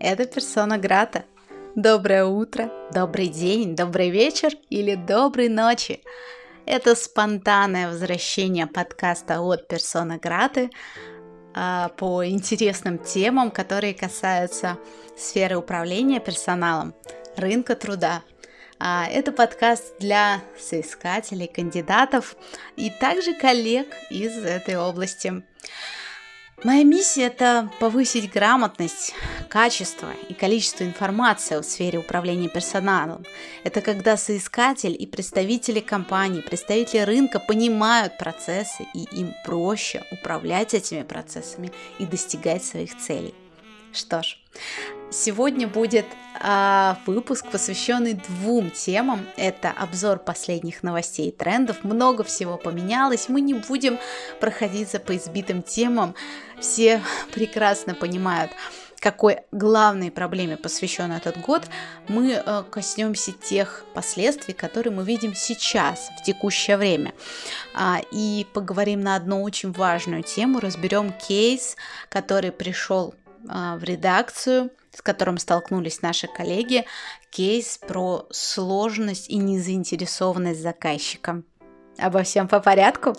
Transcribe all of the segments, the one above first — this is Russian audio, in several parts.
Это персона Грата. Доброе утро, добрый день, добрый вечер или доброй ночи. Это спонтанное возвращение подкаста от персона Граты а, по интересным темам, которые касаются сферы управления персоналом, рынка труда. А, это подкаст для соискателей, кандидатов и также коллег из этой области. Моя миссия – это повысить грамотность, качество и количество информации в сфере управления персоналом. Это когда соискатель и представители компании, представители рынка понимают процессы и им проще управлять этими процессами и достигать своих целей. Что ж, сегодня будет э, выпуск, посвященный двум темам. Это обзор последних новостей и трендов. Много всего поменялось. Мы не будем проходиться по избитым темам. Все прекрасно понимают, какой главной проблеме посвящен этот год, мы э, коснемся тех последствий, которые мы видим сейчас, в текущее время. А, и поговорим на одну очень важную тему, разберем кейс, который пришел в редакцию, с которым столкнулись наши коллеги, кейс про сложность и незаинтересованность заказчика. Обо всем по порядку?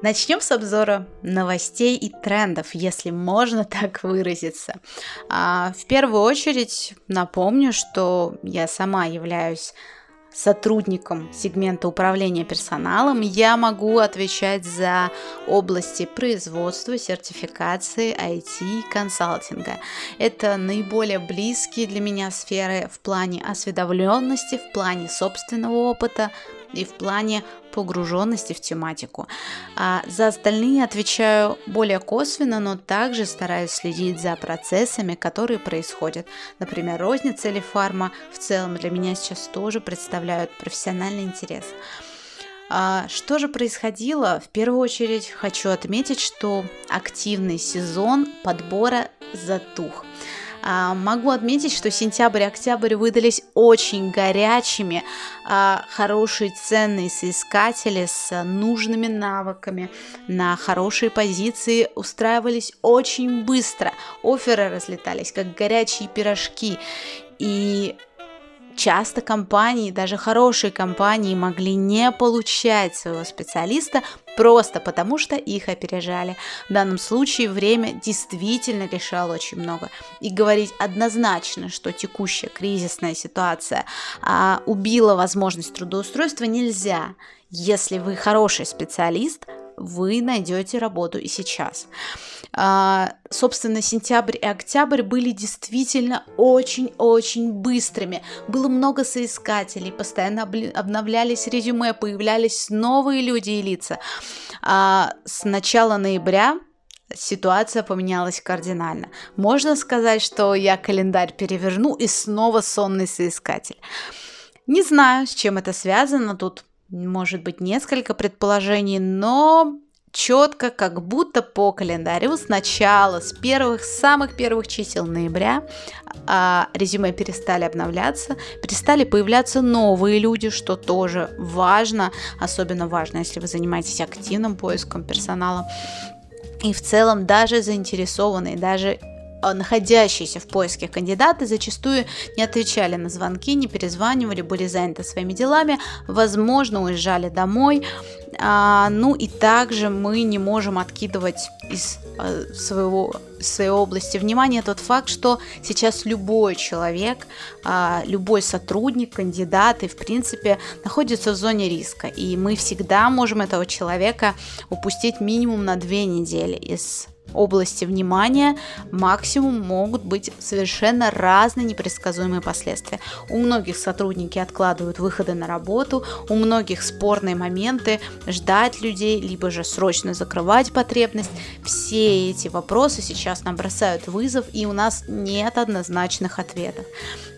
Начнем с обзора новостей и трендов, если можно так выразиться. А, в первую очередь напомню, что я сама являюсь сотрудником сегмента управления персоналом, я могу отвечать за области производства, сертификации, IT и консалтинга. Это наиболее близкие для меня сферы в плане осведомленности, в плане собственного опыта, и в плане погруженности в тематику. А за остальные отвечаю более косвенно, но также стараюсь следить за процессами, которые происходят. Например, розница или фарма в целом для меня сейчас тоже представляют профессиональный интерес. А что же происходило? В первую очередь хочу отметить, что активный сезон подбора затух. А, могу отметить, что сентябрь и октябрь выдались очень горячими, а, хорошие ценные соискатели с нужными навыками на хорошие позиции устраивались очень быстро. Оферы разлетались, как горячие пирожки. И Часто компании, даже хорошие компании, могли не получать своего специалиста просто потому, что их опережали. В данном случае время действительно решало очень много. И говорить однозначно, что текущая кризисная ситуация а, убила возможность трудоустройства нельзя. Если вы хороший специалист, вы найдете работу и сейчас. А, собственно, сентябрь и октябрь были действительно очень-очень быстрыми. Было много соискателей, постоянно обновлялись резюме, появлялись новые люди и лица. А, с начала ноября ситуация поменялась кардинально. Можно сказать, что я календарь переверну и снова сонный соискатель. Не знаю, с чем это связано, тут может быть несколько предположений, но четко, как будто по календарю сначала, с первых, самых первых чисел ноября а, резюме перестали обновляться, перестали появляться новые люди, что тоже важно, особенно важно, если вы занимаетесь активным поиском персонала. И в целом даже заинтересованные, даже находящиеся в поиске кандидаты зачастую не отвечали на звонки, не перезванивали, были заняты своими делами, возможно, уезжали домой. А, ну и также мы не можем откидывать из а, своего, своей области внимания тот факт, что сейчас любой человек, а, любой сотрудник, кандидат и в принципе находится в зоне риска. И мы всегда можем этого человека упустить минимум на две недели из области внимания максимум могут быть совершенно разные непредсказуемые последствия. У многих сотрудники откладывают выходы на работу, у многих спорные моменты, ждать людей, либо же срочно закрывать потребность. Все эти вопросы сейчас нам бросают вызов, и у нас нет однозначных ответов.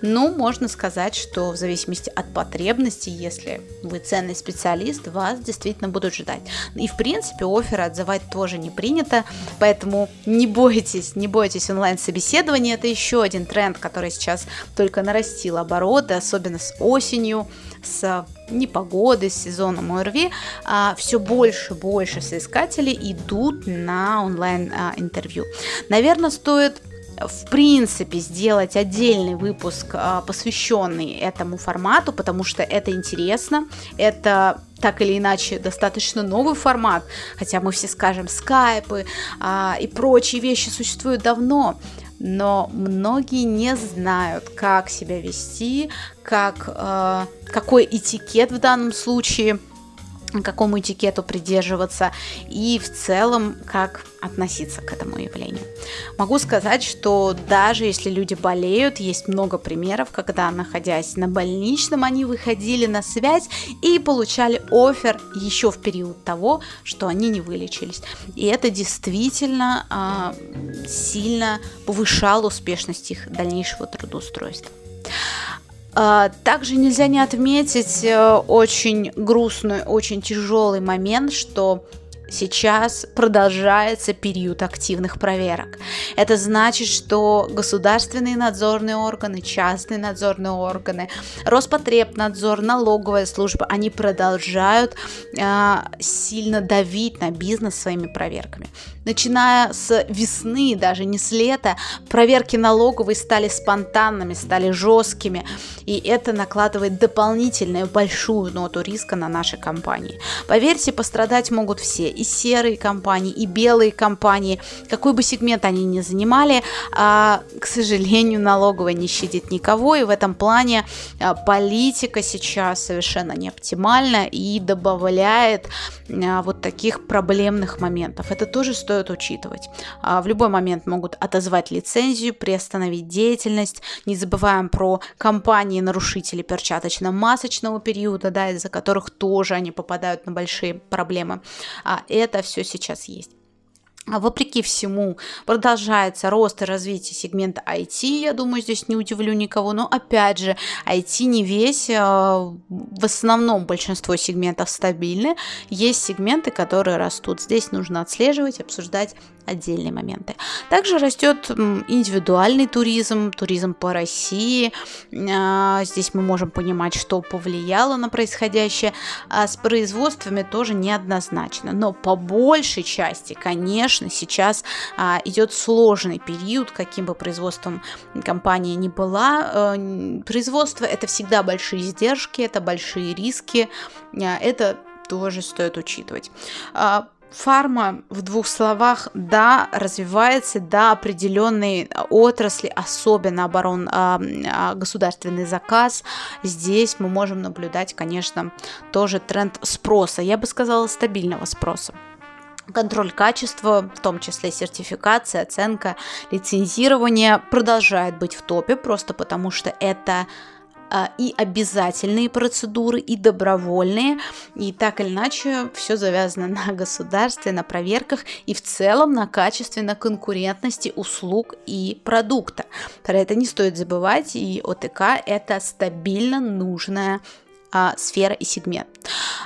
Ну, можно сказать, что в зависимости от потребностей, если вы ценный специалист, вас действительно будут ждать. И в принципе оферы отзывать тоже не принято, поэтому Поэтому не бойтесь, не бойтесь онлайн-собеседования. Это еще один тренд, который сейчас только нарастил обороты, особенно с осенью, с непогодой, с сезоном ОРВИ. А, все больше и больше соискателей идут на онлайн-интервью. Наверное, стоит в принципе сделать отдельный выпуск, а, посвященный этому формату, потому что это интересно, это так или иначе достаточно новый формат, хотя мы все скажем скайпы а, и прочие вещи существуют давно, но многие не знают, как себя вести, как, э, какой этикет в данном случае – какому этикету придерживаться и в целом как относиться к этому явлению. Могу сказать, что даже если люди болеют, есть много примеров, когда, находясь на больничном, они выходили на связь и получали офер еще в период того, что они не вылечились. И это действительно а, сильно повышало успешность их дальнейшего трудоустройства. А, также нельзя не отметить э, очень грустный, очень тяжелый момент, что сейчас продолжается период активных проверок. Это значит, что государственные надзорные органы, частные надзорные органы, Роспотребнадзор, налоговая служба, они продолжают э, сильно давить на бизнес своими проверками. Начиная с весны, даже не с лета, проверки налоговые стали спонтанными, стали жесткими, и это накладывает дополнительную большую ноту риска на наши компании. Поверьте, пострадать могут все, и серые компании, и белые компании, какой бы сегмент они ни занимали, а, к сожалению, налоговая не щадит никого, и в этом плане а, политика сейчас совершенно не оптимальна и добавляет а, вот таких проблемных моментов. Это тоже стоит учитывать. А, в любой момент могут отозвать лицензию, приостановить деятельность. Не забываем про компании-нарушители перчаточно-масочного периода, да, из-за которых тоже они попадают на большие проблемы. А это все сейчас есть. А вопреки всему продолжается рост и развитие сегмента IT, я думаю, здесь не удивлю никого, но опять же, IT не весь, а, в основном большинство сегментов стабильны, есть сегменты, которые растут, здесь нужно отслеживать, обсуждать отдельные моменты. Также растет индивидуальный туризм, туризм по России. А, здесь мы можем понимать, что повлияло на происходящее. А с производствами тоже неоднозначно. Но по большей части, конечно, сейчас а, идет сложный период, каким бы производством компания ни была. Э, производство это всегда большие издержки, это большие риски. А, это тоже стоит учитывать фарма в двух словах, да, развивается, да, определенные отрасли, особенно оборон, а, а, государственный заказ, здесь мы можем наблюдать, конечно, тоже тренд спроса, я бы сказала, стабильного спроса. Контроль качества, в том числе сертификация, оценка, лицензирование продолжает быть в топе, просто потому что это а, и обязательные процедуры, и добровольные. И так или иначе все завязано на государстве, на проверках и в целом на качестве, на конкурентности услуг и продукта. Про это не стоит забывать, и ОТК это стабильно нужная сфера и сегмент.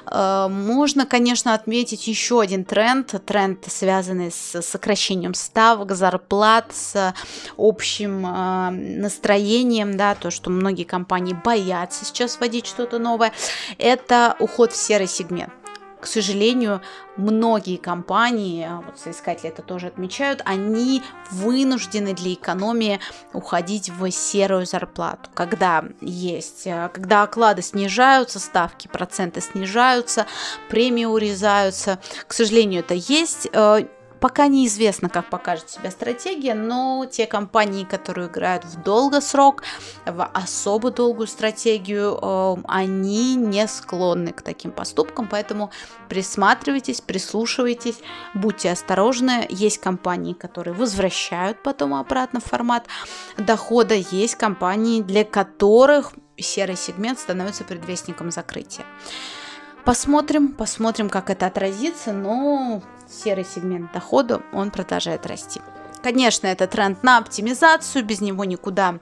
А, можно, конечно, отметить еще один тренд, тренд, связанный с сокращением ставок, зарплат, с общим а, настроением, да, то, что многие компании боятся сейчас вводить что-то новое, это уход в серый сегмент к сожалению, многие компании, а вот соискатели это тоже отмечают, они вынуждены для экономии уходить в серую зарплату. Когда есть, э, когда оклады снижаются, ставки, проценты снижаются, премии урезаются, к сожалению, это есть э, Пока неизвестно, как покажет себя стратегия, но те компании, которые играют в долгосрок, в особо долгую стратегию, эм, они не склонны к таким поступкам, поэтому присматривайтесь, прислушивайтесь, будьте осторожны. Есть компании, которые возвращают потом обратно в формат дохода, есть компании, для которых серый сегмент становится предвестником закрытия. Посмотрим, посмотрим, как это отразится, но серый сегмент дохода, он продолжает расти. Конечно, это тренд на оптимизацию, без него никуда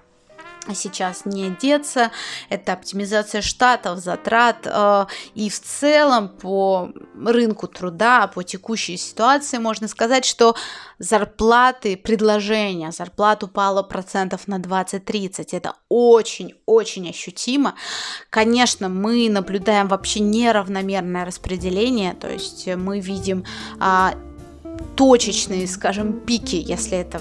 сейчас не деться. Это оптимизация штатов, затрат э, и в целом по рынку труда, по текущей ситуации можно сказать, что зарплаты, предложения, зарплат упало процентов на 20-30. Это очень-очень ощутимо. Конечно, мы наблюдаем вообще неравномерное распределение, то есть мы видим а, точечные, скажем, пики, если это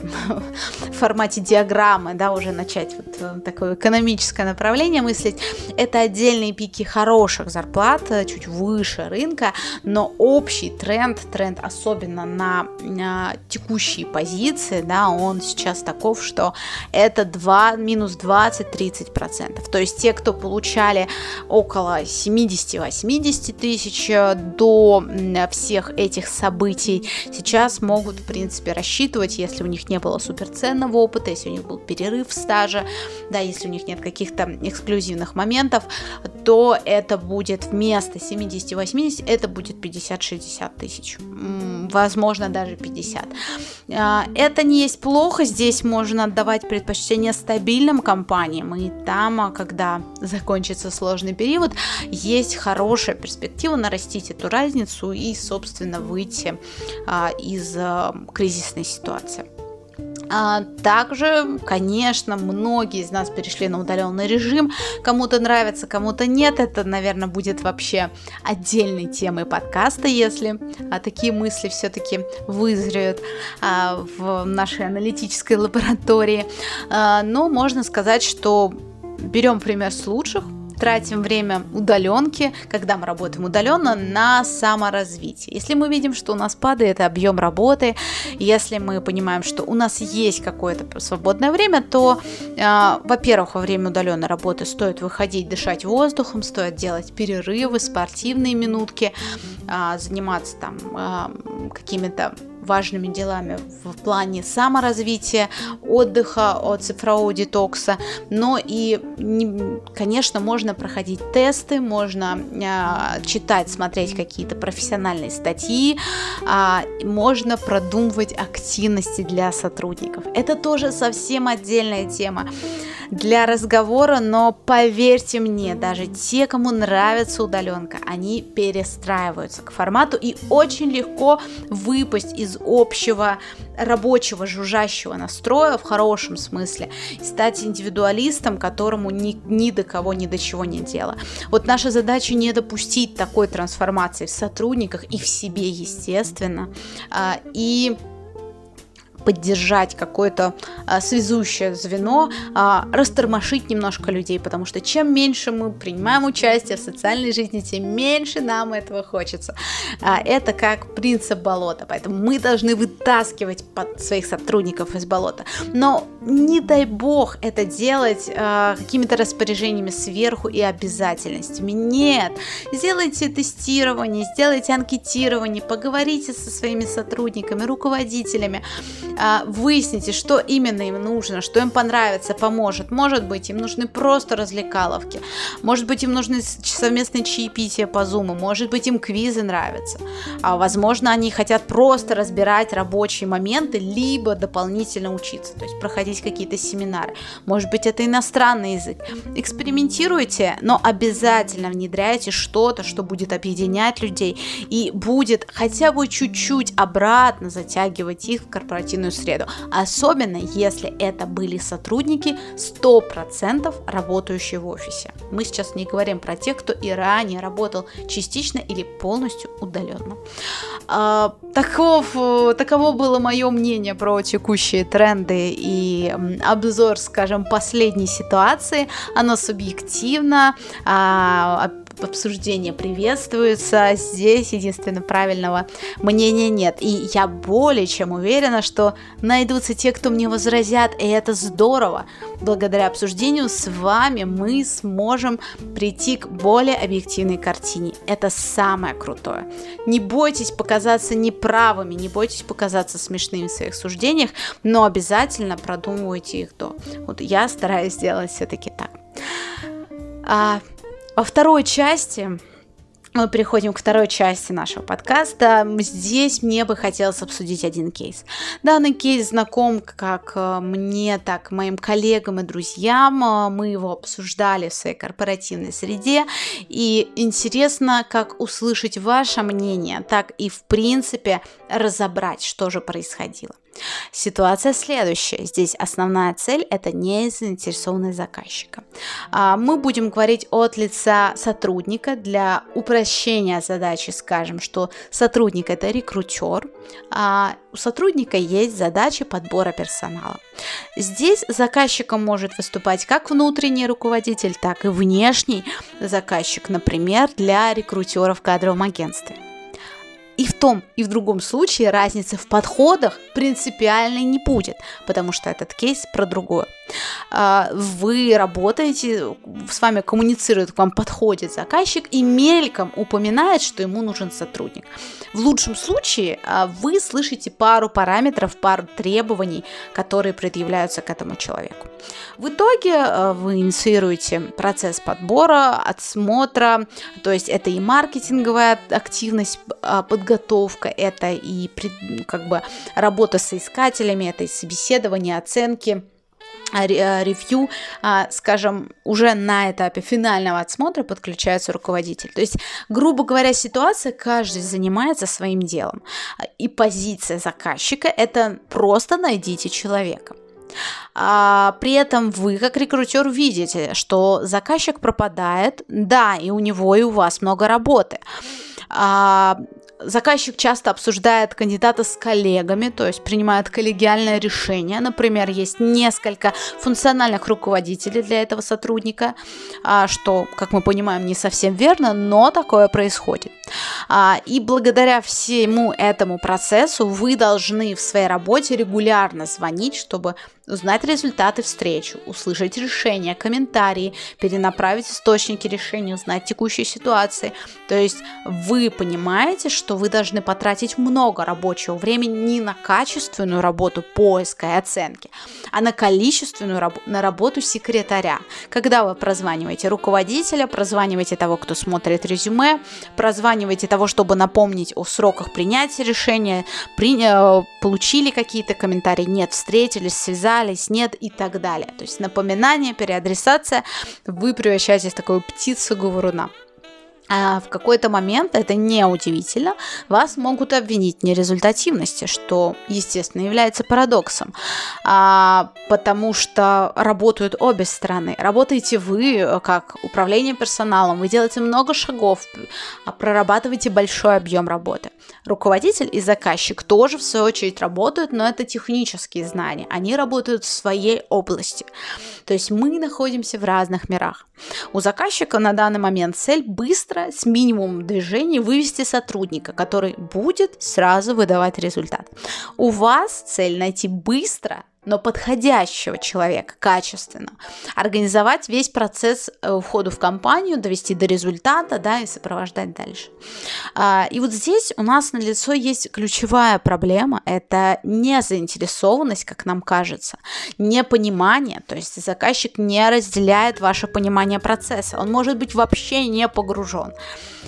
в формате диаграммы, да, уже начать вот э, такое экономическое направление мыслить, это отдельные пики хороших зарплат, э, чуть выше рынка, но общий тренд, тренд особенно на, на текущие позиции, да, он сейчас таков, что это 2, минус 20-30%. То есть те, кто получали около 70-80 тысяч э, до всех этих событий, сейчас могут, в принципе, рассчитывать, если у них не было суперценного опыта, если у них был перерыв стажа, да, если у них нет каких-то эксклюзивных моментов, то это будет вместо 70-80, это будет 50-60 тысяч, возможно, даже 50. А, это не есть плохо, здесь можно отдавать предпочтение стабильным компаниям, и там, а, когда закончится сложный период, есть хорошая перспектива нарастить эту разницу и, собственно, выйти а, из кризисной ситуации. А также, конечно, многие из нас перешли на удаленный режим. Кому-то нравится, кому-то нет. Это, наверное, будет вообще отдельной темой подкаста, если а, такие мысли все-таки вызреют а, в нашей аналитической лаборатории. Но можно сказать, что берем пример с лучших, тратим время удаленки, когда мы работаем удаленно, на саморазвитие. Если мы видим, что у нас падает объем работы, если мы понимаем, что у нас есть какое-то свободное время, то, э, во-первых, во время удаленной работы стоит выходить, дышать воздухом, стоит делать перерывы, спортивные минутки, э, заниматься там э, какими-то важными делами в плане саморазвития, отдыха от цифрового детокса, но и, конечно, можно проходить тесты, можно э, читать, смотреть какие-то профессиональные статьи, э, можно продумывать активности для сотрудников. Это тоже совсем отдельная тема для разговора, но поверьте мне, даже те, кому нравится удаленка, они перестраиваются к формату и очень легко выпасть из общего рабочего жужжащего настроя в хорошем смысле стать индивидуалистом, которому ни, ни до кого, ни до чего не дело. Вот наша задача не допустить такой трансформации в сотрудниках и в себе, естественно, а, и поддержать какое-то а, связующее звено, а, растормошить немножко людей, потому что чем меньше мы принимаем участие в социальной жизни, тем меньше нам этого хочется. А, это как принцип болота, поэтому мы должны вытаскивать под своих сотрудников из болота. Но не дай бог это делать а, какими-то распоряжениями сверху и обязательностями. Нет, сделайте тестирование, сделайте анкетирование, поговорите со своими сотрудниками, руководителями, выясните, что именно им нужно, что им понравится, поможет. Может быть, им нужны просто развлекаловки, может быть, им нужны совместные чаепития по зуму, может быть, им квизы нравятся, а возможно, они хотят просто разбирать рабочие моменты, либо дополнительно учиться, то есть проходить какие-то семинары. Может быть, это иностранный язык. Экспериментируйте, но обязательно внедряйте что-то, что будет объединять людей и будет хотя бы чуть-чуть обратно затягивать их в корпоративную каждую среду, особенно если это были сотрудники 100% работающие в офисе. Мы сейчас не говорим про тех, кто и ранее работал частично или полностью удаленно. А, таков, таково было мое мнение про текущие тренды и обзор, скажем, последней ситуации. Оно субъективно, а, обсуждение приветствуется. Здесь единственно правильного мнения нет. И я более чем уверена, что найдутся те, кто мне возразят, и это здорово. Благодаря обсуждению с вами мы сможем прийти к более объективной картине. Это самое крутое. Не бойтесь показаться неправыми, не бойтесь показаться смешными в своих суждениях, но обязательно продумывайте их до. Вот я стараюсь сделать все-таки так. А, во второй части мы переходим к второй части нашего подкаста. Здесь мне бы хотелось обсудить один кейс. Данный кейс знаком как э, мне, так и моим коллегам и друзьям. Э, мы его обсуждали в своей корпоративной среде. И интересно, как услышать ваше мнение, так и в принципе разобрать, что же происходило. Ситуация следующая. Здесь основная цель – это не заинтересованность заказчика. А, мы будем говорить от лица сотрудника для упрощения задачи. Скажем, что сотрудник – это рекрутер, а у сотрудника есть задача подбора персонала. Здесь заказчиком может выступать как внутренний руководитель, так и внешний заказчик, например, для рекрутеров в кадровом агентстве. И том, и в другом случае разницы в подходах принципиальной не будет, потому что этот кейс про другое. А, вы работаете, с вами коммуницирует, к вам подходит заказчик и мельком упоминает, что ему нужен сотрудник. В лучшем случае а, вы слышите пару параметров, пару требований, которые предъявляются к этому человеку. В итоге а, вы инициируете процесс подбора, отсмотра, то есть это и маркетинговая активность, подготовка, это и как бы работа с искателями, это и собеседование, оценки а, а, ревью, а, скажем, уже на этапе финального отсмотра подключается руководитель. То есть, грубо говоря, ситуация, каждый занимается своим делом. И позиция заказчика – это просто найдите человека. А, при этом вы, как рекрутер, видите, что заказчик пропадает, да, и у него, и у вас много работы. А, Заказчик часто обсуждает кандидата с коллегами, то есть принимает коллегиальное решение. Например, есть несколько функциональных руководителей для этого сотрудника, а, что, как мы понимаем, не совсем верно, но такое происходит. А, и благодаря всему этому процессу вы должны в своей работе регулярно звонить, чтобы узнать результаты встречи, услышать решения, комментарии, перенаправить источники решения, узнать текущие ситуации. То есть вы понимаете, что вы должны потратить много рабочего времени не на качественную работу поиска и оценки, а на количественную работу, на работу секретаря. Когда вы прозваниваете руководителя, прозваниваете того, кто смотрит резюме, прозваниваете того, чтобы напомнить о сроках принятия решения, при, э, получили какие-то комментарии, нет, встретились, связались, нет и так далее. То есть напоминание, переадресация, вы превращаетесь в такую птицу-говоруна. А в какой-то момент, это не удивительно, вас могут обвинить в нерезультативности, что, естественно, является парадоксом, а, потому что работают обе стороны. Работаете вы как управление персоналом, вы делаете много шагов, а прорабатываете большой объем работы. Руководитель и заказчик тоже, в свою очередь, работают, но это технические знания. Они работают в своей области. То есть мы находимся в разных мирах. У заказчика на данный момент цель быстро, с минимумом движений, вывести сотрудника, который будет сразу выдавать результат. У вас цель найти быстро но подходящего человека, качественно. Организовать весь процесс э, входа в компанию, довести до результата, да, и сопровождать дальше. А, и вот здесь у нас на лицо есть ключевая проблема, это не заинтересованность, как нам кажется, непонимание, то есть заказчик не разделяет ваше понимание процесса, он может быть вообще не погружен.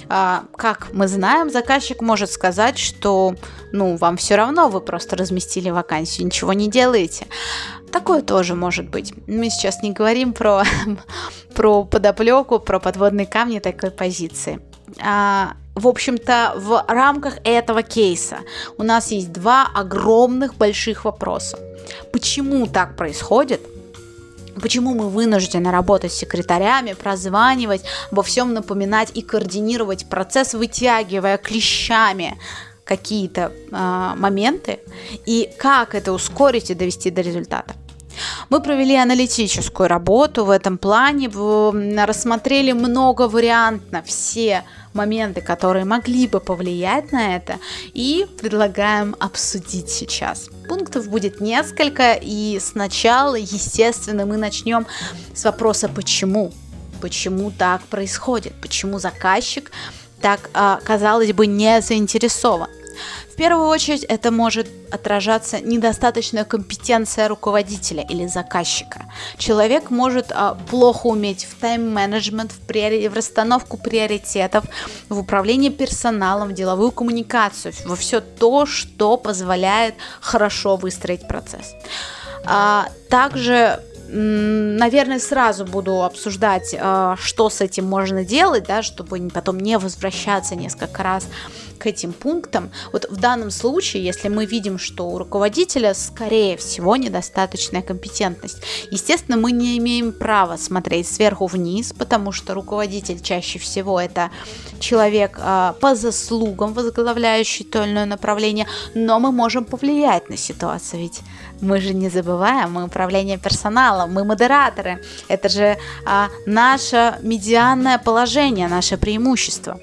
А, как мы знаем, заказчик может сказать, что, ну, вам все равно, вы просто разместили вакансию, ничего не делаете. Такое тоже может быть. Мы сейчас не говорим про, про подоплеку, про подводные камни такой позиции. А, в общем-то, в рамках этого кейса у нас есть два огромных больших вопроса. Почему так происходит? Почему мы вынуждены работать с секретарями, прозванивать, во всем напоминать и координировать процесс, вытягивая клещами какие-то э, моменты, и как это ускорить и довести до результата? Мы провели аналитическую работу в этом плане, рассмотрели много вариантов, все моменты, которые могли бы повлиять на это, и предлагаем обсудить сейчас. Пунктов будет несколько, и сначала, естественно, мы начнем с вопроса «почему?». Почему так происходит? Почему заказчик так, а, казалось бы, не заинтересован? В первую очередь это может отражаться недостаточная компетенция руководителя или заказчика. Человек может а, плохо уметь в тайм-менеджмент, в, приори... в расстановку приоритетов, в управлении персоналом, в деловую коммуникацию, во все то, что позволяет хорошо выстроить процесс. А, также наверное, сразу буду обсуждать, а, что с этим можно делать, да, чтобы потом не возвращаться несколько раз к этим пунктам, вот в данном случае, если мы видим, что у руководителя, скорее всего, недостаточная компетентность, естественно, мы не имеем права смотреть сверху вниз, потому что руководитель чаще всего это человек э, по заслугам, возглавляющий то или иное направление, но мы можем повлиять на ситуацию, ведь мы же не забываем, мы управление персоналом, мы модераторы, это же а, наше медианное положение, наше преимущество.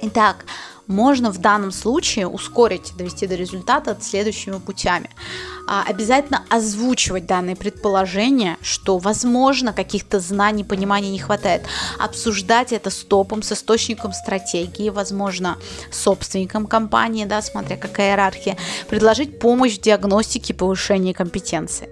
Итак, можно в данном случае ускорить, довести до результата следующими путями. А, обязательно озвучивать данные предположения, что, возможно, каких-то знаний, понимания не хватает. Обсуждать это с топом, с источником стратегии, возможно, собственником компании, да, смотря какая иерархия. Предложить помощь в диагностике и повышении компетенции.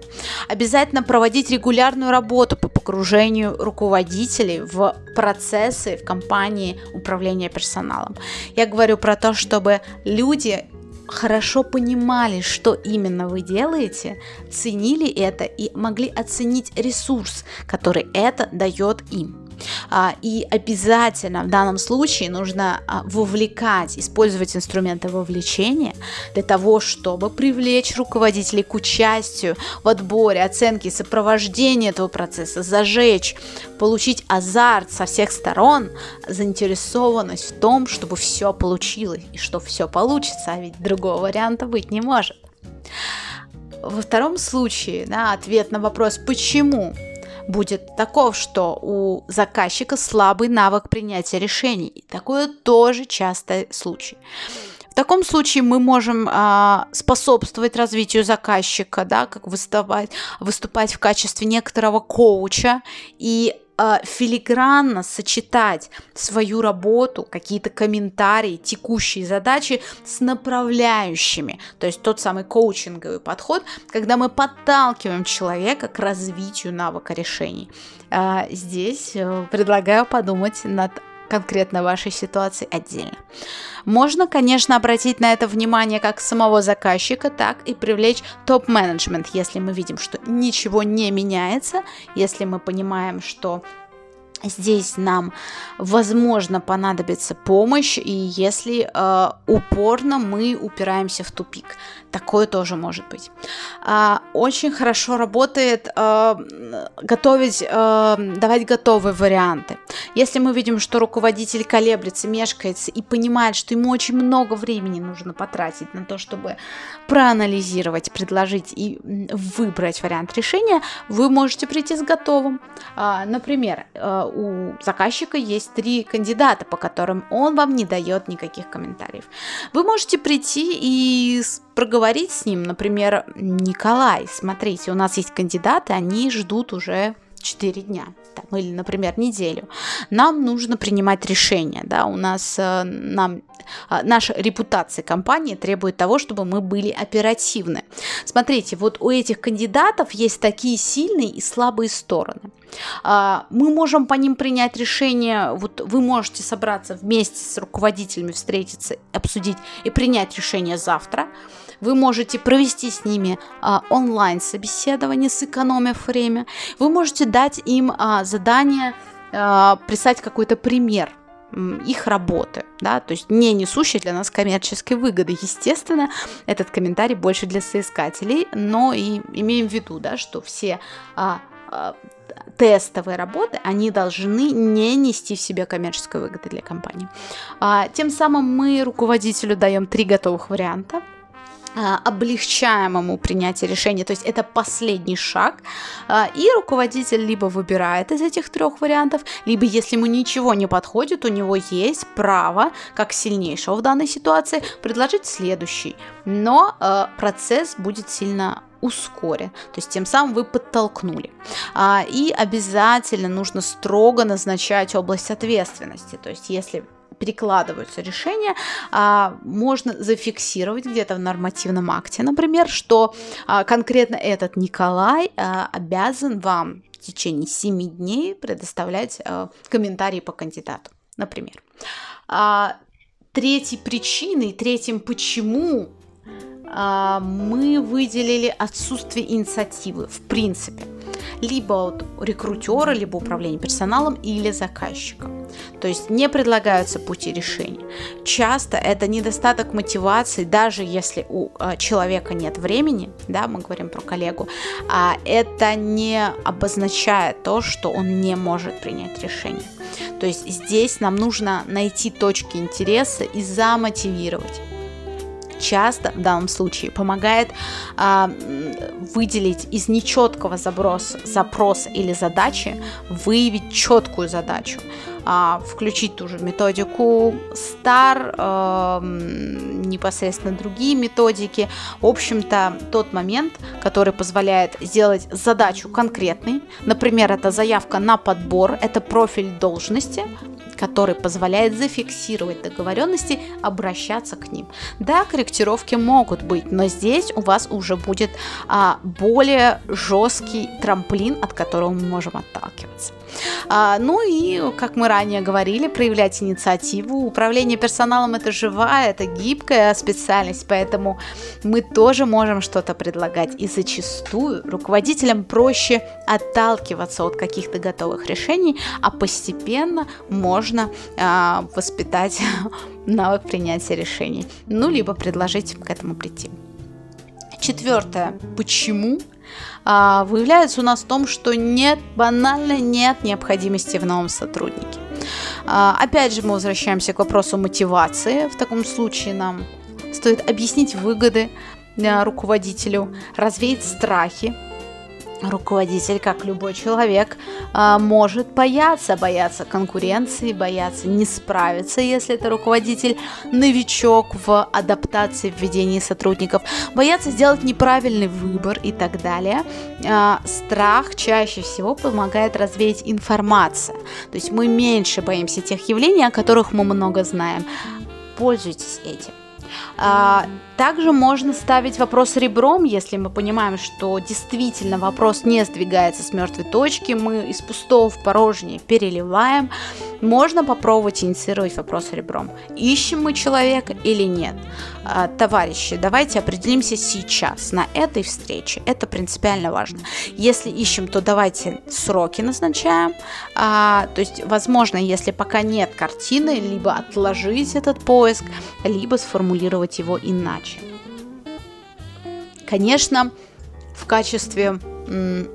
Обязательно проводить регулярную работу по погружению руководителей в процессы в компании управления персоналом. Я говорю про то, чтобы люди хорошо понимали, что именно вы делаете, ценили это и могли оценить ресурс, который это дает им. А, и обязательно в данном случае нужно а, вовлекать, использовать инструменты вовлечения для того, чтобы привлечь руководителей к участию в отборе, оценке, сопровождении этого процесса, зажечь, получить азарт со всех сторон, заинтересованность в том, чтобы все получилось и что все получится, а ведь другого варианта быть не может. Во втором случае, да, ответ на вопрос «почему?» Будет таков, что у заказчика слабый навык принятия решений. Такое тоже частый случай. В таком случае мы можем а, способствовать развитию заказчика, да, как выступать, выступать в качестве некоторого коуча и филигранно сочетать свою работу, какие-то комментарии, текущие задачи с направляющими. То есть тот самый коучинговый подход, когда мы подталкиваем человека к развитию навыка решений. Э, здесь э, предлагаю подумать над конкретно вашей ситуации отдельно. Можно, конечно, обратить на это внимание как самого заказчика, так и привлечь топ-менеджмент, если мы видим, что ничего не меняется, если мы понимаем, что Здесь нам, возможно, понадобится помощь, и если э, упорно мы упираемся в тупик. Такое тоже может быть. А, очень хорошо работает а, готовить, а, давать готовые варианты. Если мы видим, что руководитель колеблется, мешкается и понимает, что ему очень много времени нужно потратить на то, чтобы проанализировать, предложить и выбрать вариант решения, вы можете прийти с готовым. Например, у заказчика есть три кандидата, по которым он вам не дает никаких комментариев. Вы можете прийти и проговорить с ним, например, Николай, смотрите, у нас есть кандидаты, они ждут уже 4 дня там, или, например, неделю, нам нужно принимать решение, да, у нас э, нам э, наша репутация компании требует того, чтобы мы были оперативны. Смотрите, вот у этих кандидатов есть такие сильные и слабые стороны. А, мы можем по ним принять решение, вот вы можете собраться вместе с руководителями, встретиться, обсудить и принять решение завтра. Вы можете провести с ними а, онлайн-собеседование, сэкономив время. Вы можете дать им а, задание а, прислать какой-то пример их работы, да, то есть не несущие для нас коммерческой выгоды. Естественно, этот комментарий больше для соискателей, но и имеем в виду, да, что все а, а, тестовые работы, они должны не нести в себе коммерческой выгоды для компании. А, тем самым мы руководителю даем три готовых варианта, а, облегчаем ему принятие решения, то есть это последний шаг, а, и руководитель либо выбирает из этих трех вариантов, либо если ему ничего не подходит, у него есть право, как сильнейшего в данной ситуации, предложить следующий, но э, процесс будет сильно ускорен, то есть тем самым вы подтолкнули. И обязательно нужно строго назначать область ответственности, то есть если перекладываются решения, а, можно зафиксировать где-то в нормативном акте, например, что а, конкретно этот Николай а, обязан вам в течение 7 дней предоставлять а, комментарии по кандидату, например. А, третьей причиной, третьим почему мы выделили отсутствие инициативы в принципе либо от рекрутера, либо управления персоналом или заказчика. То есть не предлагаются пути решения. Часто это недостаток мотивации, даже если у э, человека нет времени, да, мы говорим про коллегу, а это не обозначает то, что он не может принять решение. То есть здесь нам нужно найти точки интереса и замотивировать часто в данном случае помогает а, выделить из нечеткого заброса, запроса или задачи, выявить четкую задачу, а, включить ту же методику STAR, а, непосредственно другие методики. В общем-то, тот момент, который позволяет сделать задачу конкретной, например, это заявка на подбор, это профиль должности, который позволяет зафиксировать договоренности, обращаться к ним. Да, корректировки могут быть, но здесь у вас уже будет а, более жесткий трамплин, от которого мы можем отталкиваться. А, ну и, как мы ранее говорили, проявлять инициативу. Управление персоналом это живая, это гибкая специальность, поэтому мы тоже можем что-то предлагать. И зачастую руководителям проще отталкиваться от каких-то готовых решений, а постепенно можно а, воспитать навык принятия решений. Ну, либо предложить к этому прийти. Четвертое. Почему а, выявляется у нас в том, что нет, банально нет необходимости в новом сотруднике. А, опять же, мы возвращаемся к вопросу мотивации. В таком случае нам стоит объяснить выгоды а, руководителю, развеять страхи, руководитель, как любой человек, а, может бояться, бояться конкуренции, бояться не справиться, если это руководитель новичок в адаптации, в ведении сотрудников, бояться сделать неправильный выбор и так далее. А, страх чаще всего помогает развеять информация. То есть мы меньше боимся тех явлений, о которых мы много знаем. Пользуйтесь этим. А, также можно ставить вопрос ребром, если мы понимаем, что действительно вопрос не сдвигается с мертвой точки, мы из пустого в порожнее переливаем. Можно попробовать инициировать вопрос ребром. Ищем мы человека или нет? А, товарищи, давайте определимся сейчас на этой встрече. Это принципиально важно. Если ищем, то давайте сроки назначаем. А, то есть, возможно, если пока нет картины, либо отложить этот поиск, либо сформулировать его иначе. Конечно, в качестве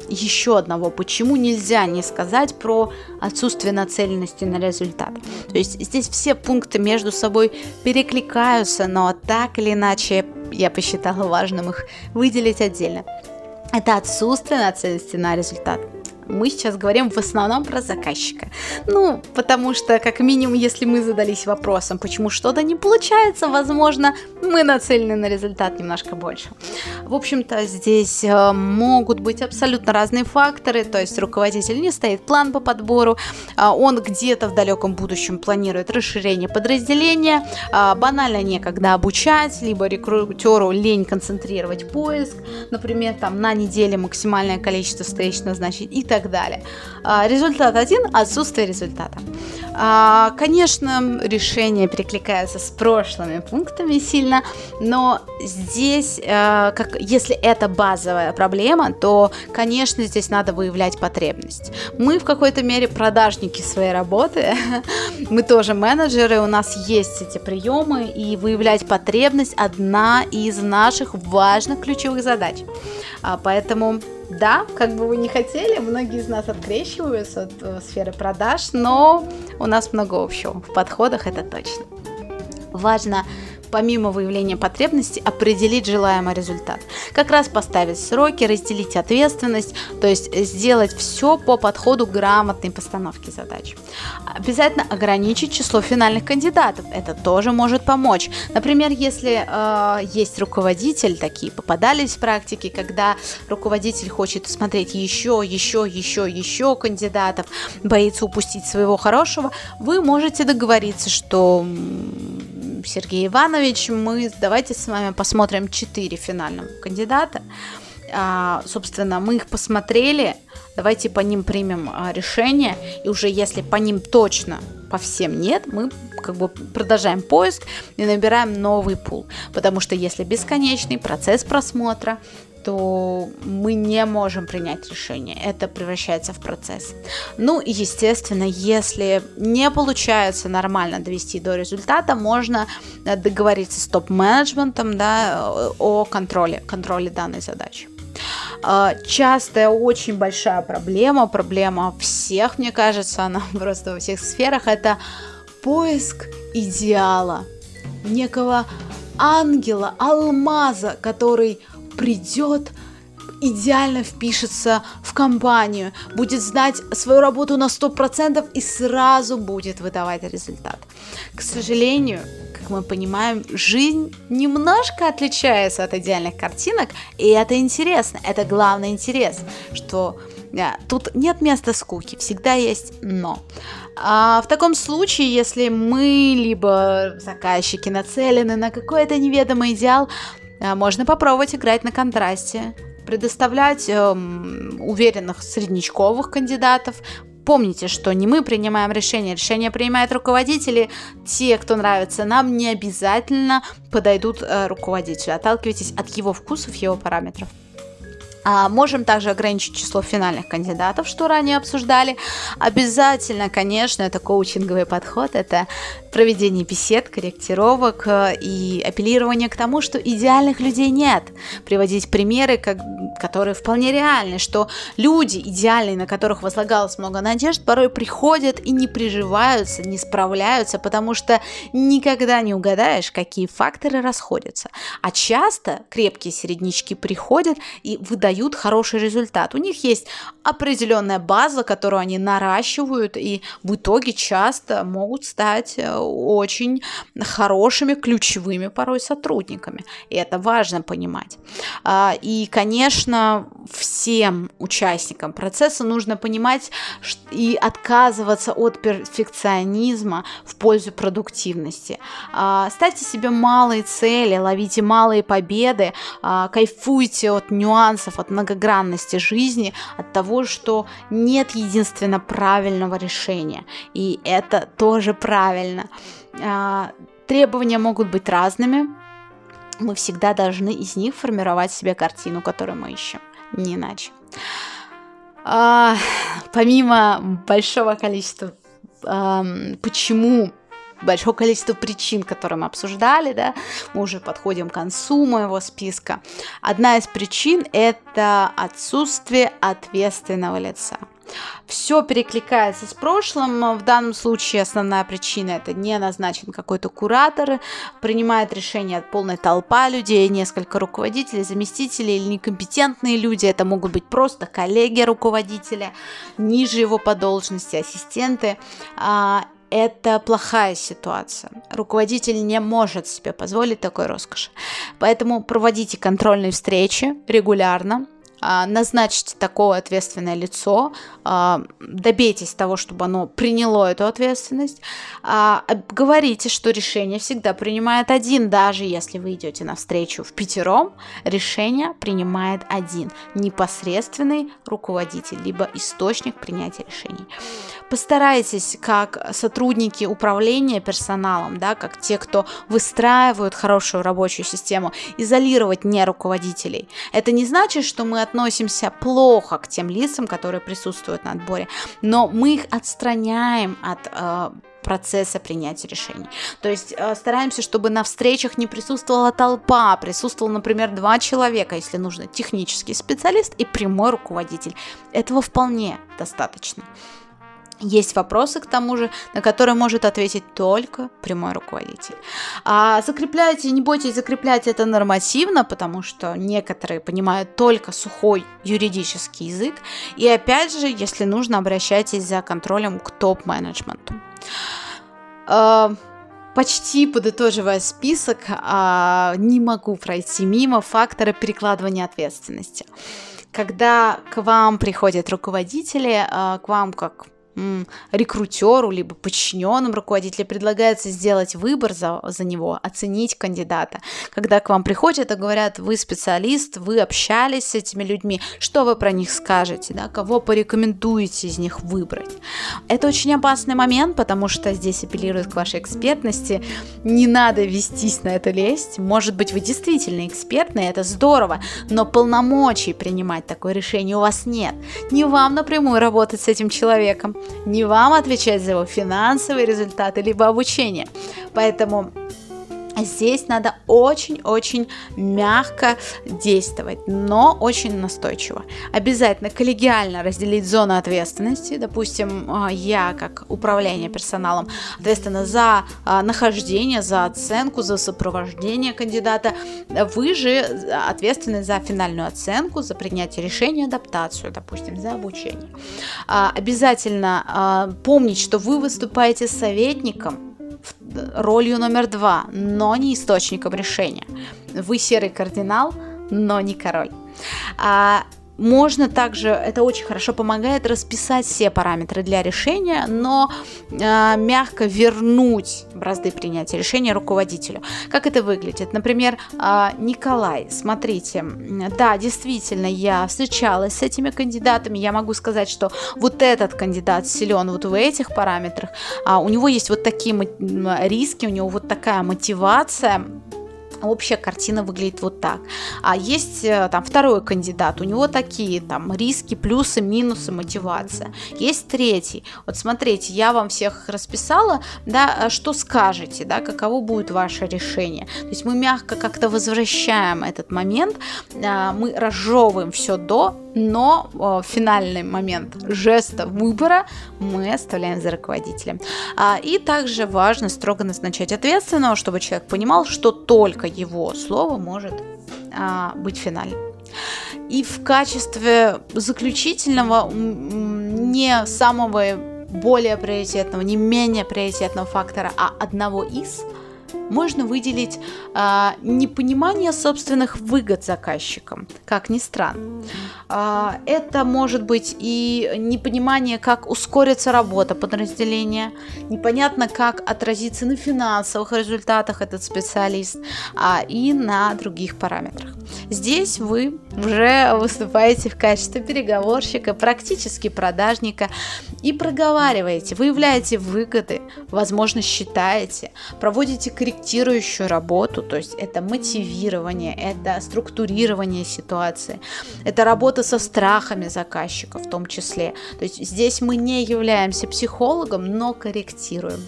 еще одного, почему нельзя не сказать про отсутствие нацеленности на результат. То есть здесь все пункты между собой перекликаются, но так или иначе я посчитала важным их выделить отдельно. Это отсутствие нацеленности на результат мы сейчас говорим в основном про заказчика. Ну, потому что, как минимум, если мы задались вопросом, почему что-то не получается, возможно, мы нацелены на результат немножко больше. В общем-то, здесь э, могут быть абсолютно разные факторы, то есть руководитель не стоит план по подбору, э, он где-то в далеком будущем планирует расширение подразделения, э, банально некогда обучать, либо рекрутеру лень концентрировать поиск, например, там на неделе максимальное количество встреч назначить и так далее. А, результат один – отсутствие результата. А, конечно, решения перекликаются с прошлыми пунктами сильно, но здесь, э, как, если это базовая проблема, то, конечно, здесь надо выявлять потребность. Мы в какой-то мере продажники своей работы, мы тоже менеджеры, у нас есть эти приемы, и выявлять потребность – одна из наших важных ключевых задач. А, поэтому да, как бы вы не хотели, многие из нас открещиваются от э, сферы продаж, но у нас много общего в подходах, это точно. Важно помимо выявления потребностей, определить желаемый результат. Как раз поставить сроки, разделить ответственность, то есть сделать все по подходу грамотной постановки задач. Обязательно ограничить число финальных кандидатов, это тоже может помочь. Например, если э, есть руководитель, такие попадались в практике, когда руководитель хочет смотреть еще, еще, еще, еще кандидатов, боится упустить своего хорошего, вы можете договориться, что Сергей Иванович, мы давайте с вами посмотрим четыре финальных кандидата. А, собственно, мы их посмотрели, давайте по ним примем а, решение, и уже если по ним точно по всем нет, мы как бы продолжаем поиск и набираем новый пул. Потому что если бесконечный процесс просмотра, то мы не можем принять решение. Это превращается в процесс. Ну и, естественно, если не получается нормально довести до результата, можно э, договориться с топ-менеджментом да, о контроле, контроле данной задачи. Э, частая, очень большая проблема, проблема всех, мне кажется, она просто во всех сферах, это поиск идеала, некого ангела, алмаза, который придет, идеально впишется в компанию, будет знать свою работу на 100% и сразу будет выдавать результат. К сожалению, как мы понимаем, жизнь немножко отличается от идеальных картинок, и это интересно, это главный интерес, что да, тут нет места скуки, всегда есть но. А в таком случае, если мы либо заказчики нацелены на какой-то неведомый идеал, можно попробовать играть на контрасте, предоставлять э, уверенных среднячковых кандидатов. Помните, что не мы принимаем решение, решение принимают руководители. Те, кто нравится нам, не обязательно подойдут э, руководителю. Отталкивайтесь от его вкусов, его параметров. А можем также ограничить число финальных кандидатов, что ранее обсуждали. Обязательно, конечно, это коучинговый подход, это проведение бесед, корректировок э, и апеллирование к тому, что идеальных людей нет. Приводить примеры, как, которые вполне реальны, что люди идеальные, на которых возлагалось много надежд, порой приходят и не приживаются, не справляются, потому что никогда не угадаешь, какие факторы расходятся. А часто крепкие середнячки приходят и выдают хороший результат. У них есть определенная база, которую они наращивают, и в итоге часто могут стать э, очень хорошими, ключевыми порой сотрудниками. И это важно понимать. А, и, конечно, всем участникам процесса нужно понимать и отказываться от перфекционизма в пользу продуктивности. А, ставьте себе малые цели, ловите малые победы, а, кайфуйте от нюансов, от многогранности жизни, от того, что нет единственно правильного решения. И это тоже правильно. А, требования могут быть разными. Мы всегда должны из них формировать себе картину, которую мы ищем. Не иначе. А, помимо большого количества почему большое количество причин, которые мы обсуждали, да, мы уже подходим к концу моего списка. Одна из причин – это отсутствие ответственного лица. Все перекликается с прошлым. В данном случае основная причина это не назначен какой-то куратор, принимает решение полная толпа людей, несколько руководителей, заместителей или некомпетентные люди. Это могут быть просто коллеги руководителя, ниже его по должности, ассистенты а, это плохая ситуация. Руководитель не может себе позволить такой роскоши. Поэтому проводите контрольные встречи регулярно, назначьте такое ответственное лицо, а, добейтесь того, чтобы оно приняло эту ответственность, а, говорите, что решение всегда принимает один, даже если вы идете на встречу в пятером, решение принимает один, непосредственный руководитель, либо источник принятия решений. Постарайтесь, как сотрудники управления персоналом, да, как те, кто выстраивают хорошую рабочую систему, изолировать не руководителей. Это не значит, что мы от относимся плохо к тем лицам, которые присутствуют на отборе, но мы их отстраняем от э, процесса принятия решений. То есть э, стараемся, чтобы на встречах не присутствовала толпа, присутствовал, например, два человека, если нужно, технический специалист и прямой руководитель. Этого вполне достаточно. Есть вопросы, к тому же, на которые может ответить только прямой руководитель. А закрепляйте, не бойтесь закреплять это нормативно, потому что некоторые понимают только сухой юридический язык. И опять же, если нужно, обращайтесь за контролем к топ-менеджменту. А, почти подытоживая список, а, не могу пройти мимо фактора перекладывания ответственности. Когда к вам приходят руководители, а, к вам как рекрутеру, либо подчиненным руководителя предлагается сделать выбор за, за него, оценить кандидата. Когда к вам приходят и говорят, вы специалист, вы общались с этими людьми, что вы про них скажете, да, кого порекомендуете из них выбрать. Это очень опасный момент, потому что здесь апеллирует к вашей экспертности. Не надо вестись на это лезть. Может быть, вы действительно экспертный, это здорово, но полномочий принимать такое решение у вас нет. Не вам напрямую работать с этим человеком. Не вам отвечать за его финансовые результаты либо обучение. Поэтому Здесь надо очень-очень мягко действовать, но очень настойчиво. Обязательно коллегиально разделить зону ответственности. Допустим, а, я как управление персоналом ответственна за а, нахождение, за оценку, за сопровождение кандидата. Вы же ответственны за финальную оценку, за принятие решения, адаптацию, допустим, за обучение. А, обязательно помнить, что вы выступаете советником ролью номер два, но не источником решения. Вы серый кардинал, но не король. А, можно также, это очень хорошо помогает расписать все параметры для решения, но э, мягко вернуть бразды принятия решения руководителю. Как это выглядит? Например, э, Николай, смотрите, да, действительно, я встречалась с этими кандидатами, я могу сказать, что вот этот кандидат силен вот в этих параметрах, а у него есть вот такие риски, у него вот такая мотивация, общая картина выглядит вот так. А есть э, там второй кандидат, у него такие там риски, плюсы, минусы, мотивация. Есть третий. Вот смотрите, я вам всех расписала, да, а что скажете, да, каково будет ваше решение. То есть мы мягко как-то возвращаем этот момент, а, мы разжевываем все до, но э, финальный момент жеста выбора мы оставляем за руководителем. А, и также важно строго назначать ответственного, чтобы человек понимал, что только его слово может а, быть финальным. И в качестве заключительного, не самого более приоритетного, не менее приоритетного фактора, а одного из – можно выделить а, непонимание собственных выгод заказчикам, как ни странно. А, это может быть и непонимание, как ускорится работа подразделения, непонятно, как отразится на финансовых результатах этот специалист а, и на других параметрах. Здесь вы уже выступаете в качестве переговорщика, практически продажника и проговариваете, выявляете выгоды, возможно, считаете, проводите корректирующую работу, то есть это мотивирование, это структурирование ситуации, это работа со страхами заказчика в том числе. То есть здесь мы не являемся психологом, но корректируем.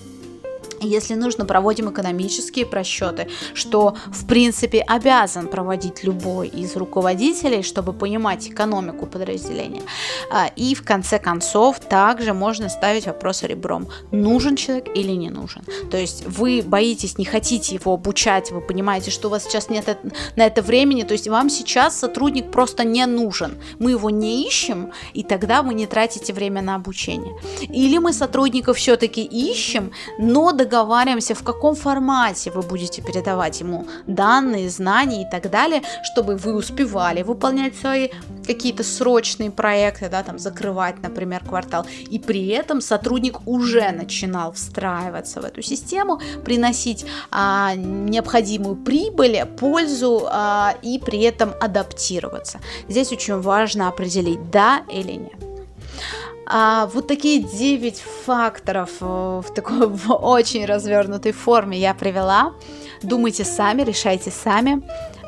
Если нужно, проводим экономические просчеты, что в принципе обязан проводить любой из руководителей, чтобы понимать экономику подразделения. А, и в конце концов также можно ставить вопрос ребром, нужен человек или не нужен. То есть вы боитесь, не хотите его обучать, вы понимаете, что у вас сейчас нет на это времени, то есть вам сейчас сотрудник просто не нужен. Мы его не ищем, и тогда вы не тратите время на обучение. Или мы сотрудников все-таки ищем, но договариваемся договариваемся, в каком формате вы будете передавать ему данные, знания и так далее, чтобы вы успевали выполнять свои какие-то срочные проекты, да, там закрывать, например, квартал, и при этом сотрудник уже начинал встраиваться в эту систему, приносить а, необходимую прибыль, пользу а, и при этом адаптироваться. Здесь очень важно определить да или нет. А, вот такие 9 факторов э, в такой в очень развернутой форме я привела. Думайте сами, решайте сами.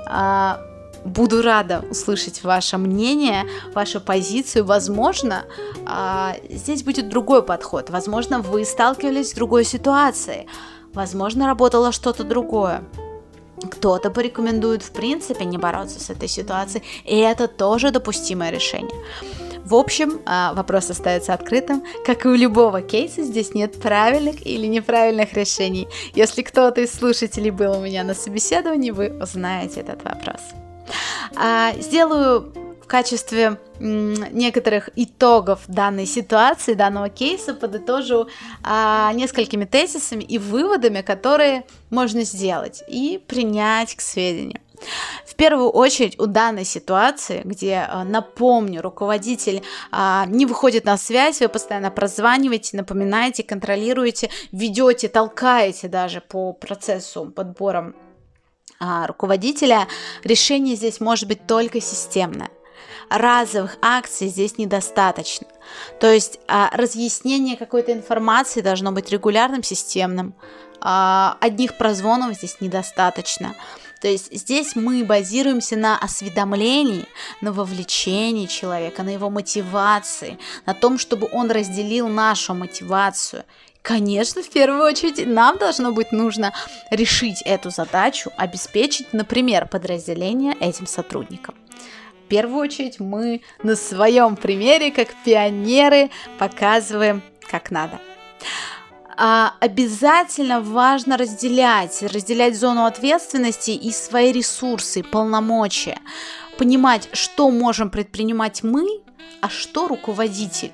А, буду рада услышать ваше мнение, вашу позицию. Возможно, а, здесь будет другой подход. Возможно, вы сталкивались с другой ситуацией. Возможно, работало что-то другое. Кто-то порекомендует в принципе не бороться с этой ситуацией, и это тоже допустимое решение. В общем, а, вопрос остается открытым. Как и у любого кейса, здесь нет правильных или неправильных решений. Если кто-то из слушателей был у меня на собеседовании, вы узнаете этот вопрос. А, сделаю в качестве некоторых итогов данной ситуации, данного кейса, подытожу а, несколькими тезисами и выводами, которые можно сделать и принять к сведению. Первую очередь у данной ситуации, где, э, напомню, руководитель а, не выходит на связь, вы постоянно прозваниваете, напоминаете, контролируете, ведете, толкаете даже по процессу подбора а, руководителя, решение здесь может быть только системное разовых акций здесь недостаточно. То есть а, разъяснение какой-то информации должно быть регулярным, системным. А, одних прозвонов здесь недостаточно. То есть здесь мы базируемся на осведомлении, на вовлечении человека, на его мотивации, на том, чтобы он разделил нашу мотивацию. Конечно, в первую очередь нам должно быть нужно решить эту задачу, обеспечить, например, подразделение этим сотрудникам. В первую очередь мы на своем примере, как пионеры, показываем, как надо. А, обязательно важно разделять, разделять зону ответственности и свои ресурсы, полномочия, понимать, что можем предпринимать мы, а что руководитель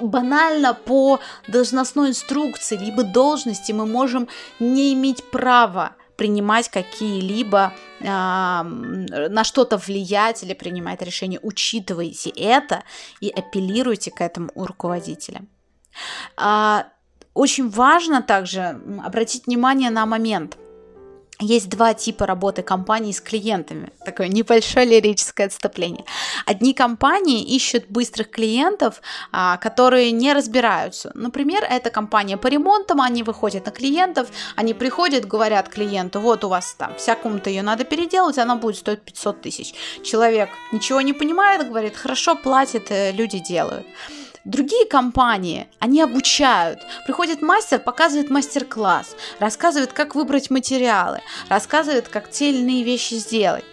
банально по должностной инструкции либо должности мы можем не иметь права принимать какие-либо, э, на что-то влиять или принимать решения. Учитывайте это и апеллируйте к этому у руководителя. А, очень важно также обратить внимание на момент – есть два типа работы компаний с клиентами. Такое небольшое лирическое отступление. Одни компании ищут быстрых клиентов, а, которые не разбираются. Например, это компания по ремонтам, они выходят на клиентов, они приходят, говорят клиенту, вот у вас там вся комната, ее надо переделать, она будет стоить 500 тысяч. Человек ничего не понимает, говорит, хорошо, платит, э, люди делают. Другие компании, они обучают. Приходит мастер, показывает мастер-класс, рассказывает, как выбрать материалы, рассказывает, как те или иные вещи сделать.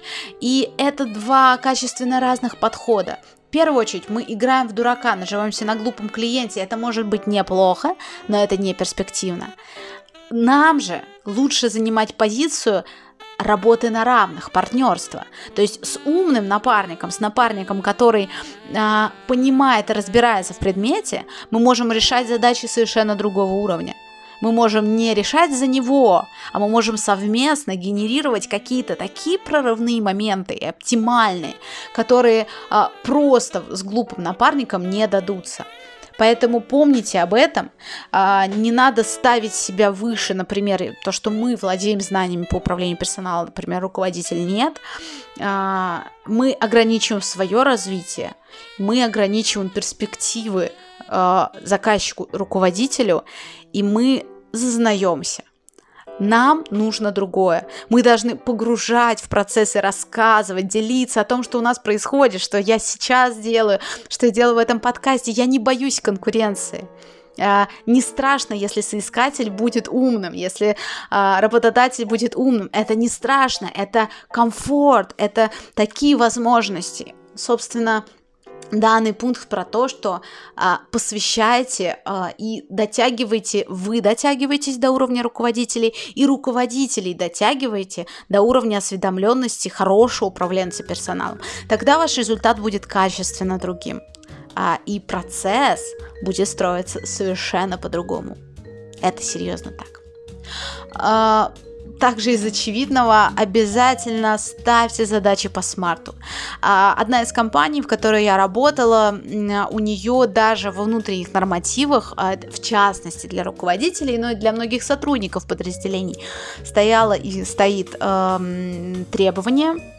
И это два качественно разных подхода. В первую очередь мы играем в дурака, наживаемся на глупом клиенте. Это может быть неплохо, но это не перспективно. Нам же лучше занимать позицию работы на равных, партнерства. То есть с умным напарником, с напарником, который а, понимает и разбирается в предмете, мы можем решать задачи совершенно другого уровня. Мы можем не решать за него, а мы можем совместно генерировать какие-то такие прорывные моменты оптимальные, которые а, просто с глупым напарником не дадутся. Поэтому помните об этом. А, не надо ставить себя выше, например, то, что мы владеем знаниями по управлению персоналом, например, руководитель нет. А, мы ограничиваем свое развитие, мы ограничиваем перспективы а, заказчику, руководителю, и мы зазнаемся. Нам нужно другое. Мы должны погружать в процессы, рассказывать, делиться о том, что у нас происходит, что я сейчас делаю, что я делаю в этом подкасте. Я не боюсь конкуренции. А, не страшно, если соискатель будет умным, если а, работодатель будет умным. Это не страшно, это комфорт, это такие возможности. Собственно, данный пункт про то, что а, посвящайте а, и дотягивайте, вы дотягиваетесь до уровня руководителей, и руководителей дотягиваете до уровня осведомленности хорошего управленца персоналом. Тогда ваш результат будет качественно другим, а, и процесс будет строиться совершенно по-другому. Это серьезно так. А, также из очевидного обязательно ставьте задачи по смарту. А, одна из компаний, в которой я работала, у нее даже во внутренних нормативах, а, в частности для руководителей, но и для многих сотрудников подразделений, стояло и стоит эм, требование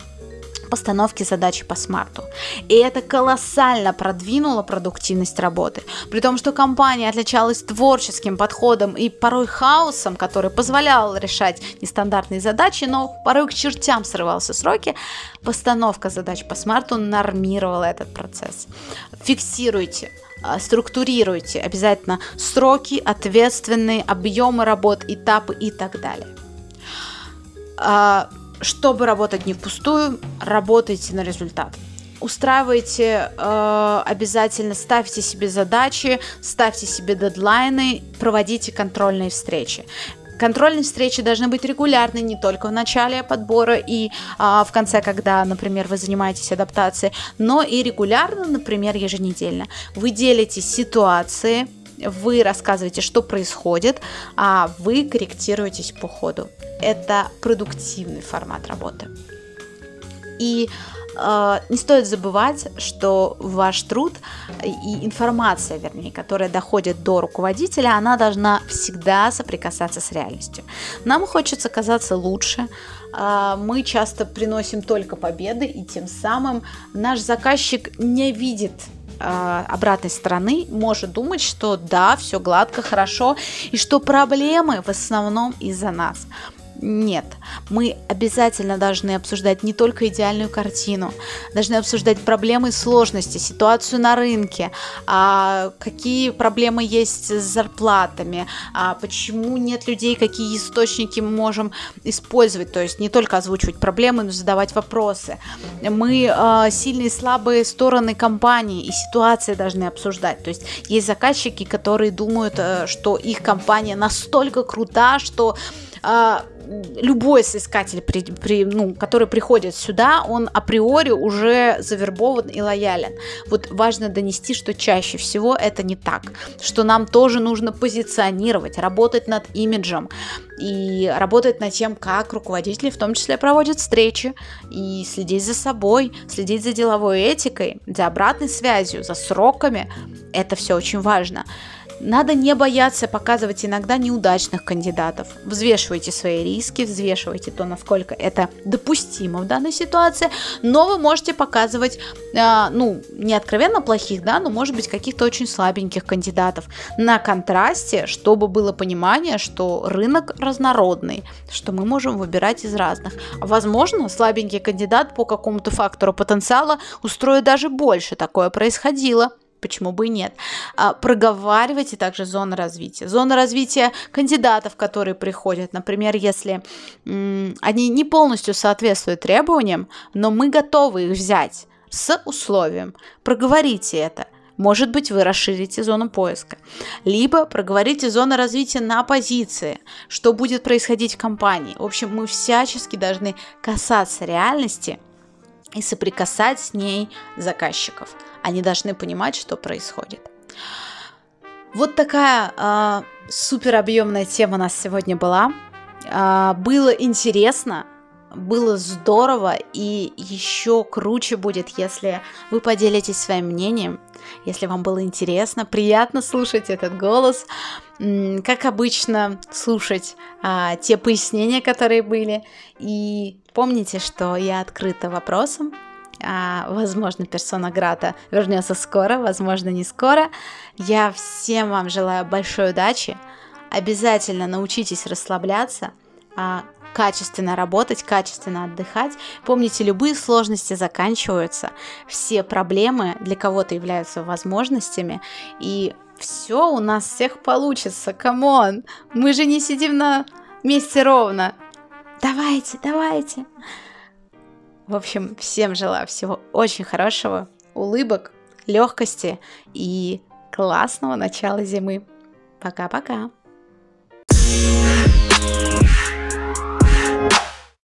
постановки задачи по смарту. И это колоссально продвинуло продуктивность работы. При том, что компания отличалась творческим подходом и порой хаосом, который позволял решать нестандартные задачи, но порой к чертям срывался сроки, постановка задач по смарту нормировала этот процесс. Фиксируйте а, структурируйте обязательно сроки, ответственные объемы работ, этапы и так далее а, чтобы работать не впустую, работайте на результат. Устраивайте э, обязательно, ставьте себе задачи, ставьте себе дедлайны, проводите контрольные встречи. Контрольные встречи должны быть регулярны не только в начале подбора и а, в конце, когда, например, вы занимаетесь адаптацией, но и регулярно, например, еженедельно. Вы делите ситуации, вы рассказываете, что происходит, а вы корректируетесь по ходу. Это продуктивный формат работы. И э, не стоит забывать, что ваш труд и информация, вернее, которая доходит до руководителя, она должна всегда соприкасаться с реальностью. Нам хочется казаться лучше, э, мы часто приносим только победы, и тем самым наш заказчик не видит э, обратной стороны может думать, что да, все гладко, хорошо, и что проблемы в основном из-за нас. Нет, мы обязательно должны обсуждать не только идеальную картину, должны обсуждать проблемы и сложности, ситуацию на рынке, а, какие проблемы есть с зарплатами, а, почему нет людей, какие источники мы можем использовать, то есть не только озвучивать проблемы, но задавать вопросы. Мы а, сильные и слабые стороны компании и ситуации должны обсуждать, то есть есть заказчики, которые думают, э, что их компания настолько крута, что любой соискатель, при, при, ну, который приходит сюда, он априори уже завербован и лоялен. Вот важно донести, что чаще всего это не так, что нам тоже нужно позиционировать, работать над имиджем и работать над тем, как руководители в том числе проводят встречи и следить за собой, следить за деловой этикой, за обратной связью, за сроками. Это все очень важно. Надо не бояться показывать иногда неудачных кандидатов. Взвешивайте свои риски, взвешивайте то, насколько это допустимо в данной ситуации, но вы можете показывать, э, ну, не откровенно плохих, да, но может быть каких-то очень слабеньких кандидатов на контрасте, чтобы было понимание, что рынок разнородный, что мы можем выбирать из разных. Возможно, слабенький кандидат по какому-то фактору потенциала устроит даже больше. Такое происходило почему бы и нет. А, проговаривайте также зоны развития. Зона развития кандидатов, которые приходят, например, если они не полностью соответствуют требованиям, но мы готовы их взять с условием. Проговорите это. Может быть, вы расширите зону поиска. Либо проговорите зону развития на позиции, что будет происходить в компании. В общем, мы всячески должны касаться реальности и соприкасать с ней заказчиков. Они должны понимать, что происходит. Вот такая э, супер объемная тема у нас сегодня была. Э, было интересно, было здорово и еще круче будет, если вы поделитесь своим мнением, если вам было интересно, приятно слушать этот голос, как обычно слушать а, те пояснения, которые были. И помните, что я открыта вопросом, а, возможно, персона Грата вернется скоро, возможно, не скоро. Я всем вам желаю большой удачи. Обязательно научитесь расслабляться, а, качественно работать, качественно отдыхать. Помните, любые сложности заканчиваются, все проблемы для кого-то являются возможностями, и все у нас всех получится, come on, мы же не сидим на месте ровно. Давайте, давайте. В общем, всем желаю всего очень хорошего, улыбок, легкости и классного начала зимы. Пока-пока.